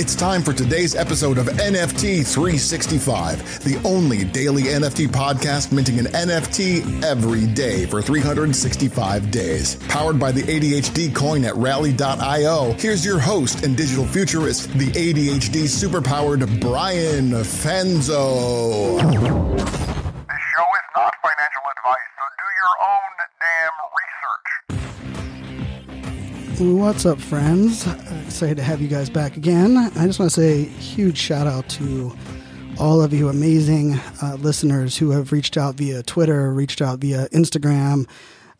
It's time for today's episode of NFT 365, the only daily NFT podcast minting an NFT every day for 365 days. Powered by the ADHD coin at rally.io, here's your host and digital futurist, the ADHD superpowered Brian Fanzo. This show is not financial advice, so do your own damn research. What's up, friends? Excited to have you guys back again. I just want to say huge shout out to all of you amazing uh, listeners who have reached out via Twitter, reached out via Instagram.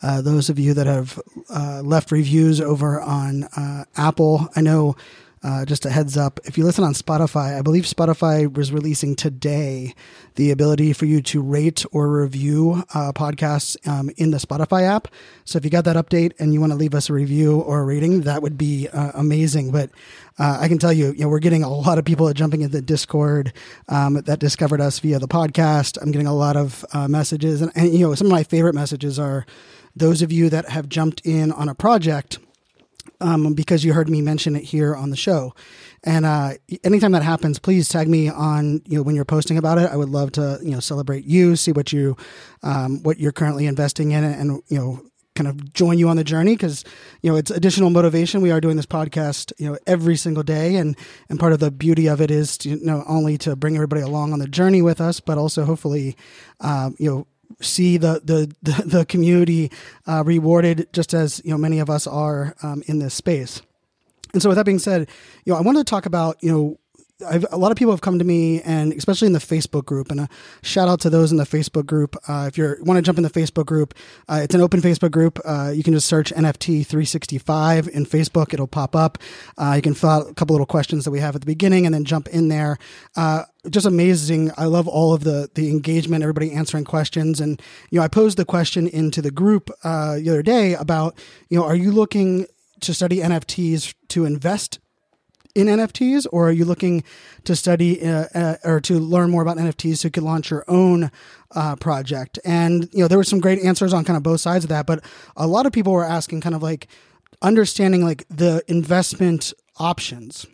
Uh, those of you that have uh, left reviews over on uh, Apple. I know uh, just a heads up, if you listen on Spotify, I believe Spotify was releasing today the ability for you to rate or review uh, podcasts um, in the Spotify app. So if you got that update and you want to leave us a review or a rating, that would be uh, amazing. But uh, I can tell you, you know, we're getting a lot of people jumping into Discord um, that discovered us via the podcast. I'm getting a lot of uh, messages, and, and you know, some of my favorite messages are those of you that have jumped in on a project um, because you heard me mention it here on the show. And uh, anytime that happens, please tag me on you know when you're posting about it. I would love to you know celebrate you, see what you um, what you're currently investing in, and you know kind of join you on the journey because you know it's additional motivation. We are doing this podcast you know every single day, and and part of the beauty of it is to, you know only to bring everybody along on the journey with us, but also hopefully um, you know see the the the, the community uh, rewarded just as you know many of us are um, in this space. And so, with that being said, you know, I wanted to talk about you know. I've, a lot of people have come to me, and especially in the Facebook group, and a shout out to those in the Facebook group. Uh, if you want to jump in the Facebook group, uh, it's an open Facebook group. Uh, you can just search NFT 365 in Facebook; it'll pop up. Uh, you can fill out a couple little questions that we have at the beginning, and then jump in there uh, just amazing. I love all of the the engagement, everybody answering questions, and you know, I posed the question into the group uh, the other day about you know, are you looking to study NFTs to invest in NFTs, or are you looking to study uh, uh, or to learn more about NFTs so you can launch your own uh, project? And you know, there were some great answers on kind of both sides of that, but a lot of people were asking kind of like understanding like the investment options.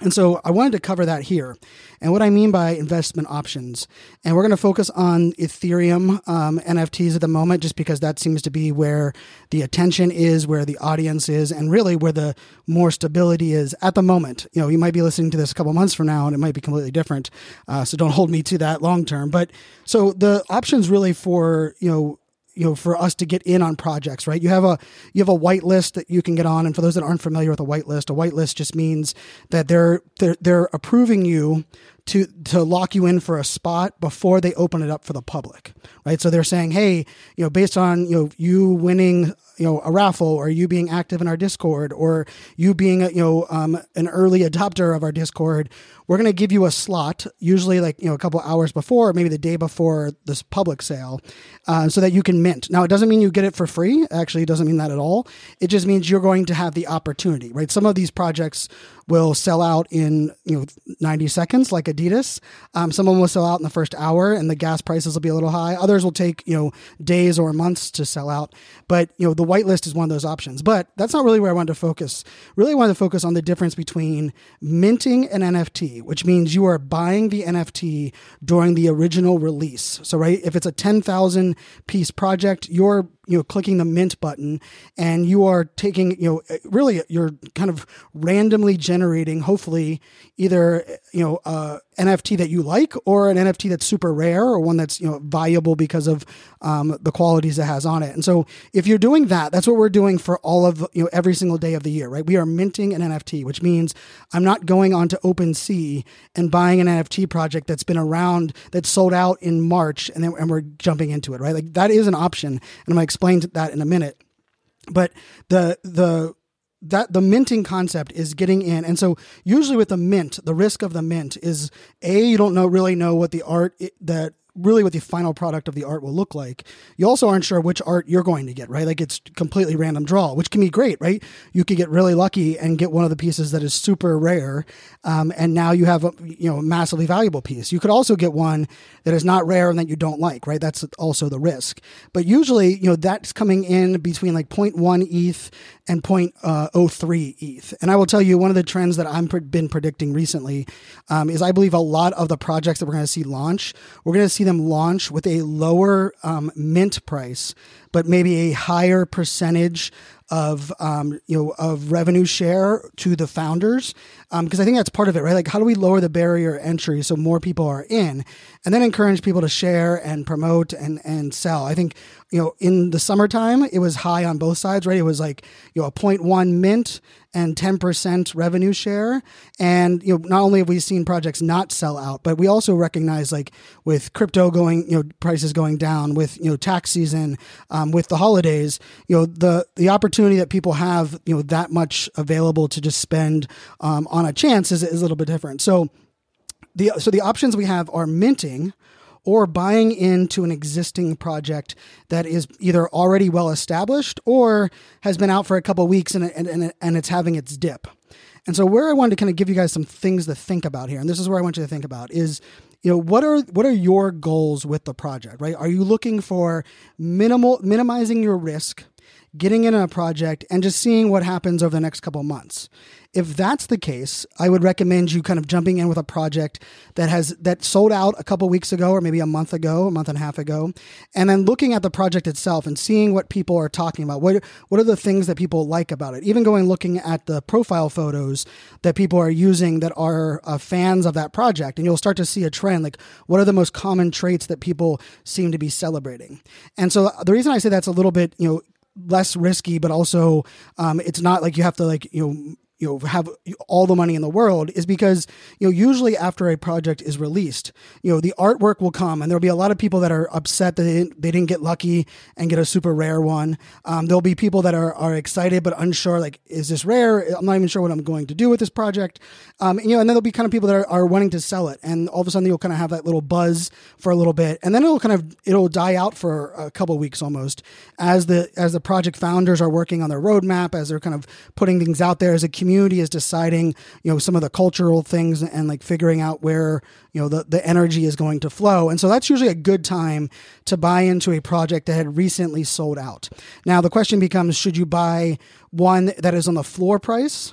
And so I wanted to cover that here. And what I mean by investment options. And we're going to focus on Ethereum um, NFTs at the moment, just because that seems to be where the attention is, where the audience is, and really where the more stability is at the moment. You know, you might be listening to this a couple months from now and it might be completely different. Uh, so don't hold me to that long term. But so the options really for, you know, you know for us to get in on projects right? You have a you have a whitelist that you can get on and for those that aren't familiar with a whitelist a whitelist just means that they're they're they're approving you to to lock you in for a spot before they open it up for the public right? So they're saying hey you know based on you know you winning you know a raffle or you being active in our discord or you being a, you know um, an early adopter of our discord we're going to give you a slot usually like you know a couple hours before maybe the day before this public sale uh, so that you can mint. Now it doesn't mean you get it for free. Actually it doesn't mean that at all. It just means you're going to have the opportunity right? Some of these projects will sell out in you know 90 seconds like adidas. Um, some of them will sell out in the first hour and the gas prices will be a little high. Others will take you know days or months to sell out. But you know the whitelist is one of those options. But that's not really where i wanted to focus. Really wanted to focus on the difference between minting an nft which means you are buying the nft during the original release. So right if it's a 10000 piece project you're you know clicking the mint button and you are taking you know really you're kind of randomly generating hopefully either you know uh, nft that you like or an nft that's super rare or one that's you know valuable because of um, the qualities it has on it. And so if you're doing that that's what we're doing for all of you know every single day of the year right? We are minting an nft which means i'm not going on to OpenSea and buying an nft project that's been around that's sold out in march and then and we're jumping into it right? Like that is an option and i'm to explain that in a minute. But the the that the minting concept is getting in. And so usually with the mint the risk of the mint is a you don't know really know what the art that really what the final product of the art will look like. You also aren't sure which art you're going to get, right? Like it's completely random draw, which can be great, right? You could get really lucky and get one of the pieces that is super rare, um, and now you have a you know massively valuable piece. You could also get one that is not rare and that you don't like, right? That's also the risk. But usually, you know, that's coming in between like 0.1 ETH and 0.03 ETH. And I will tell you, one of the trends that I've been predicting recently um, is I believe a lot of the projects that we're going to see launch, we're going to see them launch with a lower um, mint price, but maybe a higher percentage of um, you know of revenue share to the founders because um, I think that's part of it, right? Like, how do we lower the barrier entry so more people are in, and then encourage people to share and promote and and sell? I think you know in the summertime it was high on both sides, right? It was like you know a 0.1 mint and 10% revenue share. And, you know, not only have we seen projects not sell out, but we also recognize like with crypto going, you know, prices going down with, you know, tax season, um, with the holidays, you know, the, the opportunity that people have, you know, that much available to just spend, um, on a chance is, is a little bit different. So the, so the options we have are minting, or buying into an existing project that is either already well established or has been out for a couple weeks and, and, and it's having its dip. And so where I wanted to kind of give you guys some things to think about here, and this is where I want you to think about is, you know, what are what are your goals with the project, right? Are you looking for minimal minimizing your risk, getting in a project and just seeing what happens over the next couple months? If that's the case, I would recommend you kind of jumping in with a project that has that sold out a couple weeks ago or maybe a month ago, a month and a half ago, and then looking at the project itself and seeing what people are talking about. What what are the things that people like about it? Even going looking at the profile photos that people are using that are uh, fans of that project, and you'll start to see a trend. Like what are the most common traits that people seem to be celebrating? And so the reason I say that's a little bit, you know, less risky, but also um, it's not like you have to like you know you know have all the money in the world is because you know usually after a project is released you know the artwork will come and there'll be a lot of people that are upset that they didn't, they didn't get lucky and get a super rare one. Um, there'll be people that are, are excited but unsure like is this rare? I'm not even sure what i'm going to do with this project. Um, and, you know and then there'll be kind of people that are, are wanting to sell it and all of a sudden you'll kind of have that little buzz for a little bit and then it'll kind of it'll die out for a couple weeks almost as the as the project founders are working on their roadmap as they're kind of putting things out there as a community is deciding, you know, some of the cultural things and like figuring out where, you know, the, the energy is going to flow. And so that's usually a good time to buy into a project that had recently sold out. Now, the question becomes should you buy one that is on the floor price?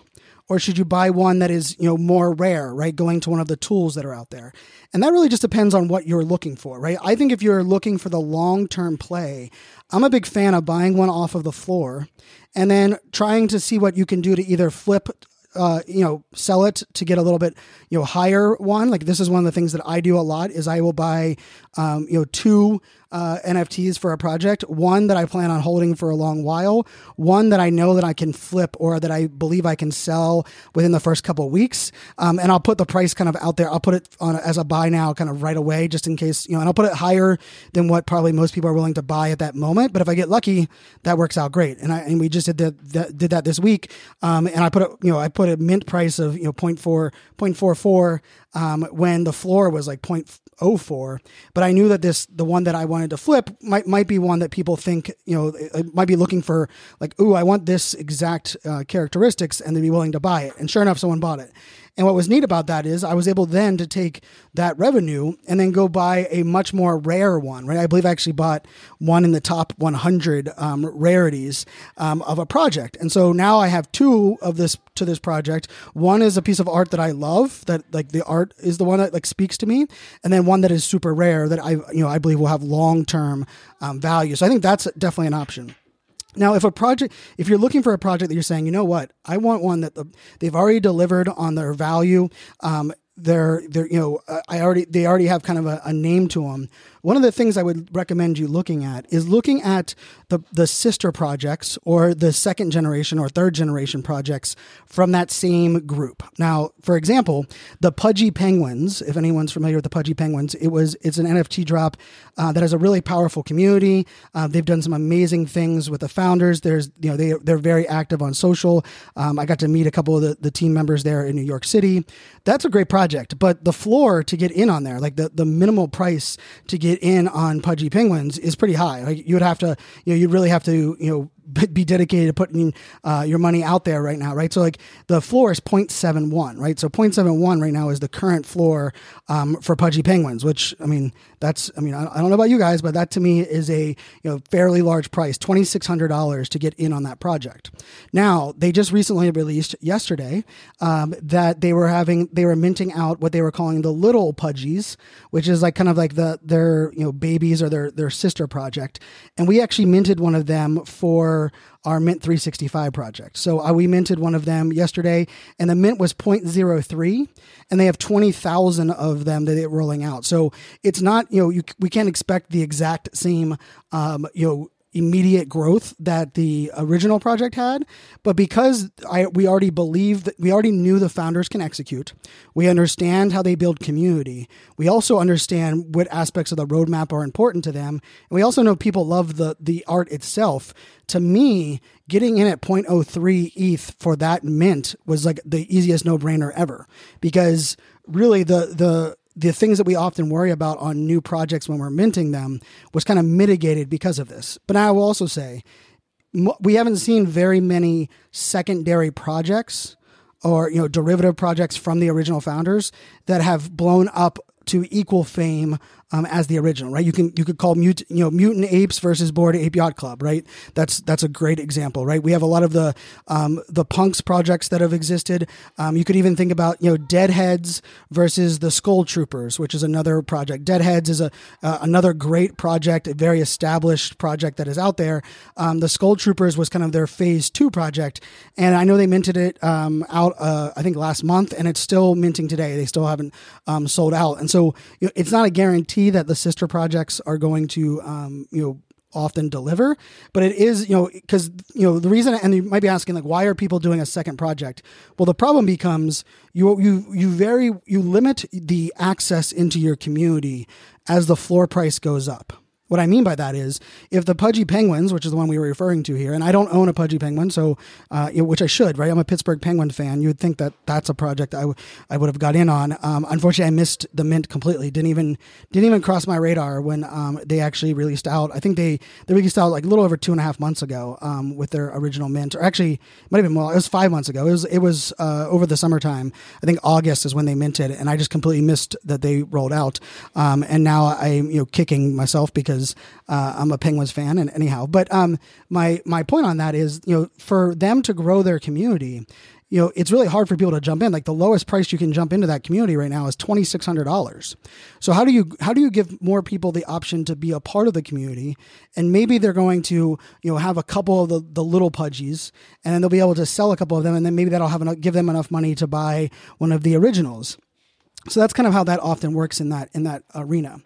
or should you buy one that is you know more rare right going to one of the tools that are out there and that really just depends on what you're looking for right i think if you're looking for the long term play i'm a big fan of buying one off of the floor and then trying to see what you can do to either flip uh, you know, sell it to get a little bit, you know, higher one. Like this is one of the things that I do a lot is I will buy, um, you know, two uh, NFTs for a project. One that I plan on holding for a long while. One that I know that I can flip or that I believe I can sell within the first couple weeks. Um, and I'll put the price kind of out there. I'll put it on as a buy now, kind of right away, just in case you know. And I'll put it higher than what probably most people are willing to buy at that moment. But if I get lucky, that works out great. And I and we just did that, did that this week. Um, and I put a you know I put a mint price of you know 0.4 0.44 um, when the floor was like 0.04. But I knew that this, the one that I wanted to flip might, might be one that people think, you know, it might be looking for like, ooh, I want this exact uh, characteristics and they'd be willing to buy it. And sure enough, someone bought it. And what was neat about that is I was able then to take that revenue and then go buy a much more rare one, right? I believe I actually bought one in the top 100 um, rarities um, of a project. And so now I have two of this to this project. One is a piece of art that I love, that like the art is the one that like speaks to me, and then one that is super rare that I you know I believe will have long term um, value. So I think that's definitely an option. Now, if a project, if you're looking for a project that you're saying, you know what, I want one that the, they've already delivered on their value, um, they're, they're, you know, I already, they already have kind of a, a name to them one of the things I would recommend you looking at is looking at the, the sister projects or the second generation or third generation projects from that same group. Now, for example, the Pudgy Penguins, if anyone's familiar with the Pudgy Penguins, it was it's an NFT drop uh, that has a really powerful community. Uh, they've done some amazing things with the founders. There's you know they they're very active on social. Um, I got to meet a couple of the, the team members there in New York City. That's a great project, but the floor to get in on there, like the the minimal price to get in on Pudgy Penguins is pretty high. Like you would have to, you know, you'd really have to, you know, be dedicated to putting uh, your money out there right now, right? So like the floor is 0.71, right? So 0.71 right now is the current floor um, for Pudgy Penguins, which I mean, that's I mean, I, don't know about you guys, but that to me is a you know fairly large price, twenty six hundred dollars to get in on that project. Now they just recently released yesterday um, that they were having they were minting out what they were calling the little Pudgies, which is like kind of like the their you know babies or their their sister project, and we actually minted one of them for our Mint 365 project. So uh, we minted one of them yesterday, and the mint was 0.03, and they have 20,000 of them that they're rolling out. So it's not, you know, you, we can't expect the exact same, um, you know, immediate growth that the original project had, but because I we already believe that we already knew the founders can execute, we understand how they build community. We also understand what aspects of the roadmap are important to them, and we also know people love the the art itself. To me, getting in at 0.03 ETH for that mint was like the easiest no brainer ever because really the the the things that we often worry about on new projects when we're minting them was kind of mitigated because of this. But I will also say we haven't seen very many secondary projects or you know derivative projects from the original founders that have blown up to equal fame um, as the original, right? You can you could call you know mutant apes versus bored ape yacht club, right? That's that's a great example, right? We have a lot of the um, the punks projects that have existed. Um, you could even think about you know Deadheads versus the Skull Troopers, which is another project. Deadheads is a uh, another great project, a very established project that is out there. Um, the Skull Troopers was kind of their phase two project, and I know they minted it um, out uh, I think last month, and it's still minting today. They still haven't um, sold out, and so you know, it's not a guarantee guarantee that the sister projects are going to, um, you know, often deliver but it is you know because you know the reason and you might be asking like why are people doing a second project? Well the problem becomes you you you very you limit the access into your community as the floor price goes up what I mean by that is if the Pudgy Penguins, which is the one we were referring to here, and I don't own a Pudgy Penguin, so uh, which I should, right? I'm a Pittsburgh Penguin fan. You would think that that's a project I, w- I would have got in on. Um, unfortunately, I missed the mint completely. Didn't even didn't even cross my radar when um, they actually released out. I think they they released out like a little over two and a half months ago um, with their original mint, or actually might have been more. It was five months ago. It was it was uh, over the summertime. I think August is when they minted, and I just completely missed that they rolled out. Um, and now I'm you know kicking myself because because uh, I'm a Penguins fan. And anyhow, but um, my my point on that is, you know, for them to grow their community, you know, it's really hard for people to jump in. Like the lowest price you can jump into that community right now is twenty six hundred dollars. So how do you how do you give more people the option to be a part of the community? And maybe they're going to you know have a couple of the, the little pudgies, and then they'll be able to sell a couple of them, and then maybe that'll have enough, give them enough money to buy one of the originals so that's kind of how that often works in that in that arena.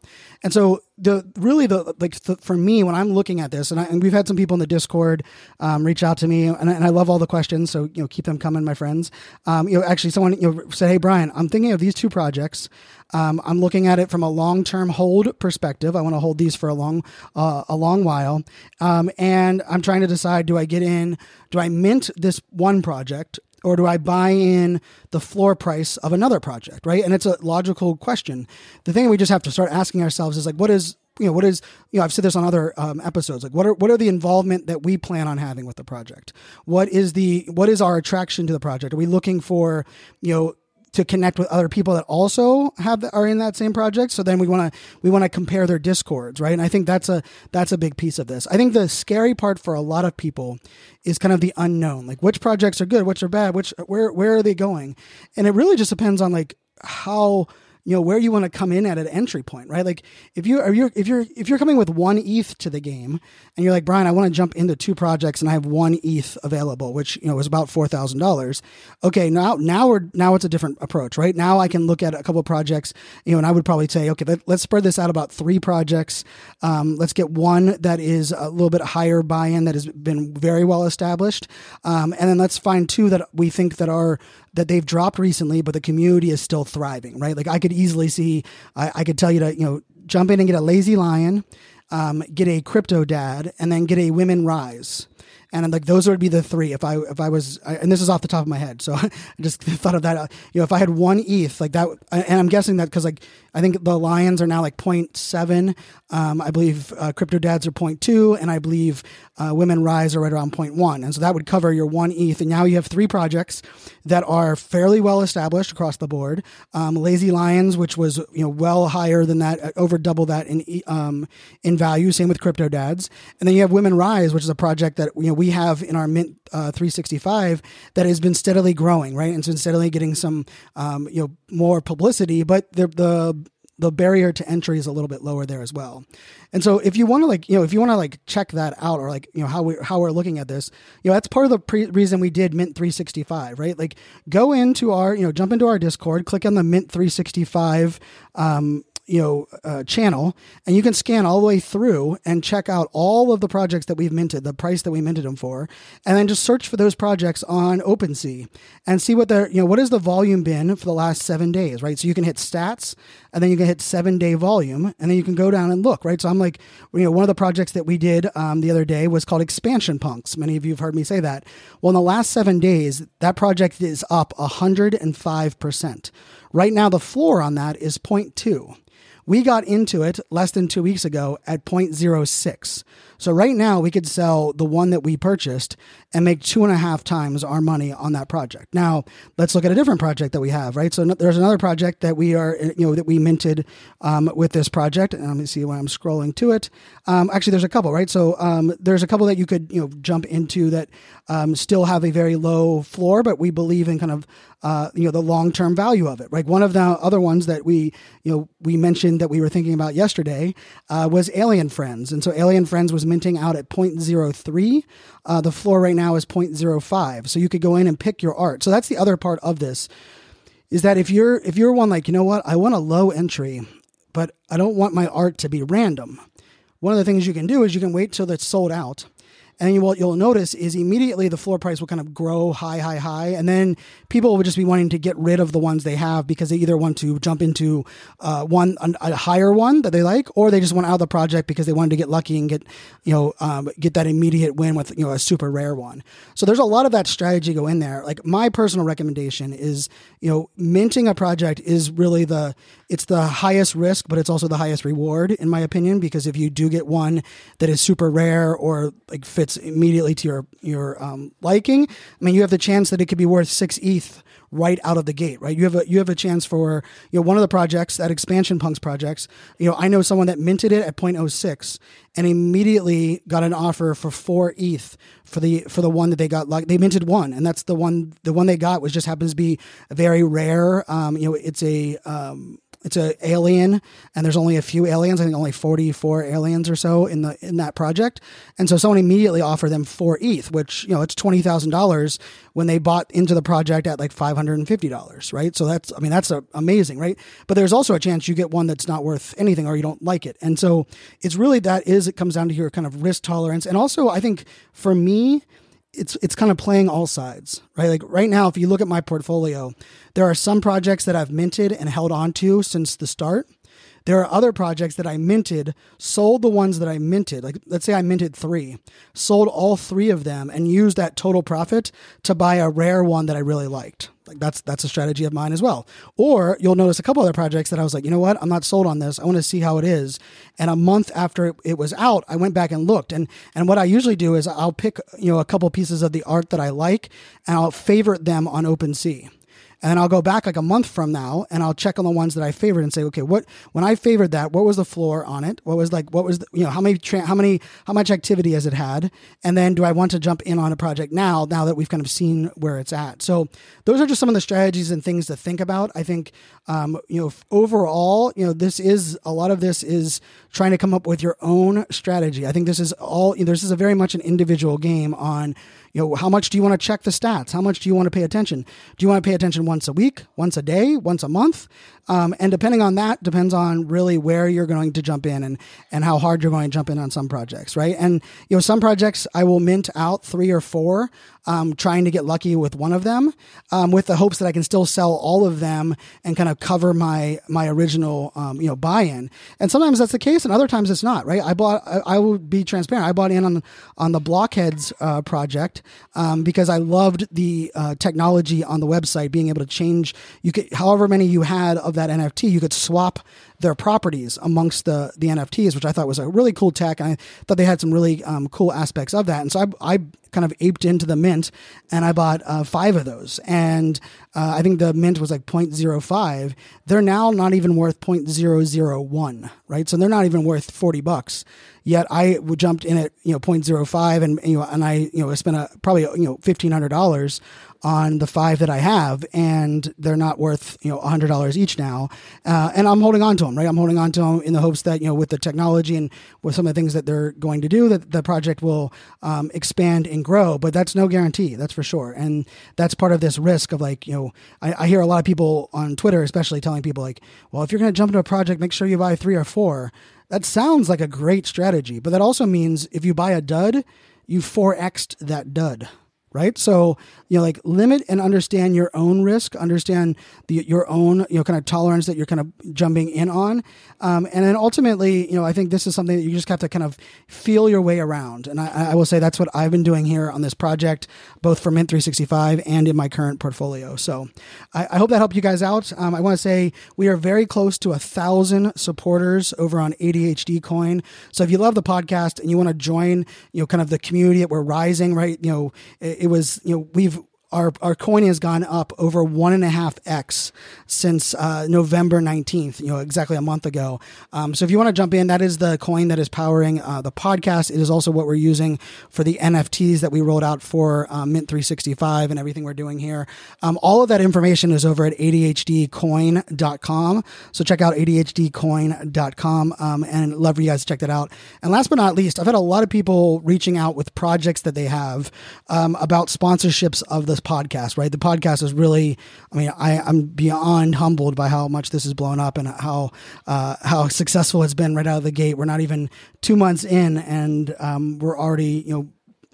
And so the really the like the, for me when i'm looking at this and, I, and we've had some people in the discord um, reach out to me and I, and I, love all the questions so you know keep them coming my friends. Um, you know actually someone you know said hey brian i'm thinking of these two projects. Um, i'm looking at it from a long-term hold perspective. I want to hold these for a long uh, a long while. Um, and i'm trying to decide do i get in do i mint this one project or do I buy in the floor price of another project, right? And it's a logical question. The thing we just have to start asking ourselves is like, what is you know what is you know I've said this on other um, episodes like what are what are the involvement that we plan on having with the project what is the what is our attraction to the project are we looking for you know to connect with other people that also have are in that same project. So then we want to we want to compare their discords, right? And I think that's a that's a big piece of this. I think the scary part for a lot of people is kind of the unknown, like which projects are good, which are bad, which where where are they going, and it really just depends on like how you know where you want to come in at an entry point right? Like if you are you if you're if you're coming with one eth to the game and you're like brian i want to jump into two projects and i have one eth available which you know is about $4000 okay now now we're now it's a different approach right? Now i can look at a couple of projects you know and i would probably say okay let, us spread this out about three projects. Um, let's get one that is a little bit higher buy-in that has been very well established um, and then let's find two that we think that are that they've dropped recently, but the community is still thriving, right? Like I could easily see, I, I could tell you to, you know, jump in and get a lazy lion, um, get a crypto dad, and then get a women rise. and like those would be the three if I if I was I, and this is off the top of my head, so I just thought of that. You know, if I had one ETH like that, and I'm guessing that because like I think the Lions are now like 0.7. Um, I believe uh, Crypto Dads are 0.2, and I believe uh, Women Rise are right around 0.1. And so that would cover your one ETH. And now you have three projects that are fairly well established across the board. Um, Lazy Lions, which was you know well higher than that, uh, over double that in um, in value. Same with Crypto Dads. And then you have Women Rise, which is a project that you know we have in our Mint uh, 365 that has been steadily growing, right, and it's been steadily getting some um, you know more publicity. But the the the barrier to entry is a little bit lower there as well. And so if you want to like, you know, if you want to like check that out or like, you know, how we how we're looking at this, you know, that's part of the pre- reason we did Mint 365, right? Like go into our, you know, jump into our Discord, click on the Mint 365 um, you know uh, channel and you can scan all the way through and check out all of the projects that we've minted the price that we minted them for and then just search for those projects on OpenSea and see what their you know what has the volume been for the last seven days right so you can hit stats and then you can hit seven day volume and then you can go down and look right? So i'm like you know one of the projects that we did um, the other day was called expansion punks. Many of you have heard me say that. Well in the last seven days that project is up 105% right now the floor on that is 0.2 we got into it less than two weeks ago at 0.06. So right now we could sell the one that we purchased and make two and a half times our money on that project. Now let's look at a different project that we have, right? So there's another project that we are, you know, that we minted um, with this project. And let me see when I'm scrolling to it. Um, actually, there's a couple, right? So um, there's a couple that you could, you know, jump into that um, still have a very low floor, but we believe in kind of, uh, you know, the long term value of it. Right? One of the other ones that we, you know, we mentioned that we were thinking about yesterday uh, was Alien Friends, and so Alien Friends was minting out at 0.03. Uh, the floor right now is 0.05. So you could go in and pick your art. So that's the other part of this is that if you're if you're one like, you know what, I want a low entry, but I don't want my art to be random. One of the things you can do is you can wait till it's sold out and what you'll notice is immediately the floor price will kind of grow high, high, high. And then people will just be wanting to get rid of the ones they have because they either want to jump into uh, one, a higher one that they like, or they just want out of the project because they wanted to get lucky and get, you know, um, get that immediate win with, you know, a super rare one. So there's a lot of that strategy go in there. Like my personal recommendation is, you know, minting a project is really the, it's the highest risk, but it's also the highest reward in my opinion, because if you do get one that is super rare or like immediately to your your um, liking, I mean, you have the chance that it could be worth six ETH right out of the gate, right? You have a you have a chance for you know one of the projects that expansion punks projects. You know, I know someone that minted it at 0.06 and immediately got an offer for four ETH for the for the one that they got. Like they minted one, and that's the one the one they got, which just happens to be very rare. Um, you know, it's a um, it's a alien, and there's only a few aliens. I think only 44 aliens or so in the in that project. And so someone immediately offered them four ETH, which you know it's twenty thousand dollars when they bought into the project at like five hundred and fifty dollars, right? So that's I mean that's a, amazing, right? But there's also a chance you get one that's not worth anything or you don't like it. And so it's really that is it comes down to your kind of risk tolerance, and also I think for me it's it's kind of playing all sides, right? Like right now, if you look at my portfolio, there are some projects that I've minted and held on to since the start. There are other projects that I minted, sold the ones that I minted. Like let's say I minted three, sold all three of them, and used that total profit to buy a rare one that I really liked. Like that's that's a strategy of mine as well. Or you'll notice a couple other projects that I was like, you know what, I'm not sold on this. I want to see how it is. And a month after it was out, I went back and looked. And and what I usually do is I'll pick you know a couple pieces of the art that I like and I'll favorite them on OpenSea. And then I'll go back like a month from now and I'll check on the ones that I favored and say, okay, what when I favored that, what was the floor on it? What was like what was the, you know how many tra- how many how much activity has it had? And then do I want to jump in on a project now now that we've kind of seen where it's at? So those are just some of the strategies and things to think about. I think um, you know overall, you know this is a lot of this is trying to come up with your own strategy. I think this is all you know, this is a very much an individual game on you know, how much do you want to check the stats? How much do you want to pay attention? Do you want to pay attention once a week, once a day, once a month? Um, and depending on that, depends on really where you're going to jump in and, and how hard you're going to jump in on some projects, right? And, you know, some projects I will mint out three or four, um, trying to get lucky with one of them, um, with the hopes that I can still sell all of them and kind of cover my, my original, um, you know, buy in. And sometimes that's the case and other times it's not, right? I bought, I, I will be transparent. I bought in on, on the Blockheads, uh, project, um, because I loved the, uh, technology on the website, being able to change, you could, however many you had of that NFT, you could swap their properties amongst the the NFTs, which I thought was a really cool tech. And I thought they had some really um, cool aspects of that. And so I, I kind of aped into the mint and I bought uh, five of those. And uh, I think the mint was like 0.05. They're now not even worth 0.001, right? So they're not even worth 40 bucks. Yet I jumped in at, you know, 0.05 and, you know, and I, you know, spent a, probably, you know, $1,500 on the five that I have, and they're not worth you know hundred dollars each now. Uh, and I'm holding on to them, right? I'm holding on to them in the hopes that you know with the technology and with some of the things that they're going to do, that the project will um, expand and grow. But that's no guarantee, that's for sure. And that's part of this risk of like you know I, I hear a lot of people on Twitter, especially telling people like, well, if you're going to jump into a project, make sure you buy three or four. That sounds like a great strategy, but that also means if you buy a dud, you 4xed that dud right? So, you know, like limit and understand your own risk, understand the, your own, you know, kind of tolerance that you're kind of jumping in on. Um, and then ultimately, you know, I think this is something that you just have to kind of feel your way around. And I, I will say that's what I've been doing here on this project, both for Mint 365 and in my current portfolio. So I, I hope that helped you guys out. Um, I want to say we are very close to a thousand supporters over on ADHD Coin. So if you love the podcast and you want to join, you know, kind of the community that we're rising, right? You know, it, it was, you know, we've our, our coin has gone up over one and a half X since uh, November 19th, you know, exactly a month ago. Um, so if you want to jump in, that is the coin that is powering uh, the podcast. It is also what we're using for the NFTs that we rolled out for uh, Mint 365 and everything we're doing here. Um, all of that information is over at ADHDcoin.com. So check out ADHDcoin.com um, and love for you guys to check that out. And last but not least, I've had a lot of people reaching out with projects that they have um, about sponsorships of this podcast, right? The podcast is really, I mean, I, I'm beyond humbled by how much this has blown up and how uh, how successful it's been right out of the gate. We're not even two months in, and um, we're already, you know,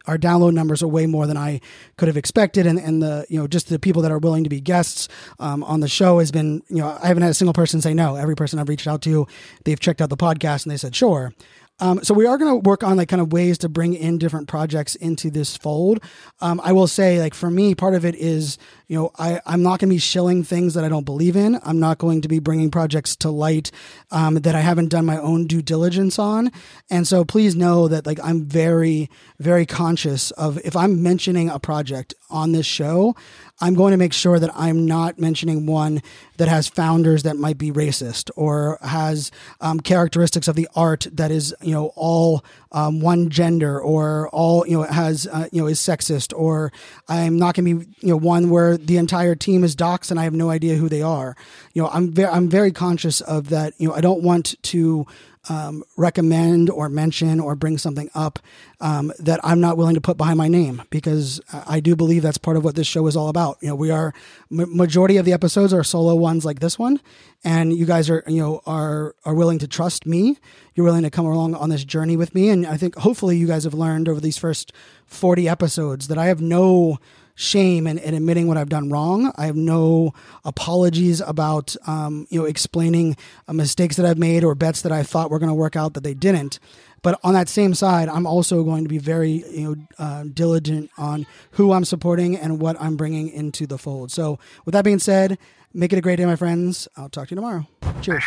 our download numbers are way more than I could have expected, and, and the you know just the people that are willing to be guests um, on the show has been you know I haven't had a single person say no. Every person I've reached out to, they've checked out the podcast and they said sure. Um, so we are going to work on like kind of ways to bring in different projects into this fold. Um, I will say, like for me, part of it is you know I I'm not going to be shilling things that I don't believe in. I'm not going to be bringing projects to light um, that I haven't done my own due diligence on. And so please know that like I'm very very conscious of if I'm mentioning a project on this show, I'm going to make sure that I'm not mentioning one that has founders that might be racist or has um, characteristics of the art that is, you know, all um, one gender or all, you know, has, uh, you know, is sexist or I'm not going to be, you know, one where the entire team is docs and I have no idea who they are. You know, I'm very, I'm very conscious of that. You know, I don't want to, um, recommend or mention or bring something up um, that I'm not willing to put behind my name because I do believe that's part of what this show is all about. You know, we are majority of the episodes are solo ones like this one, and you guys are you know are are willing to trust me. You're willing to come along on this journey with me, and I think hopefully you guys have learned over these first 40 episodes that I have no shame in, admitting what I've done wrong. I have no apologies about, um, you know, explaining uh, mistakes that I've made or bets that I thought were going to work out that they didn't. But on that same side, I'm also going to be very, you know, uh, diligent on who I'm supporting and what I'm bringing into the fold. So, with that being said, make it a great day, my friends. I'll talk to you tomorrow. Cheers.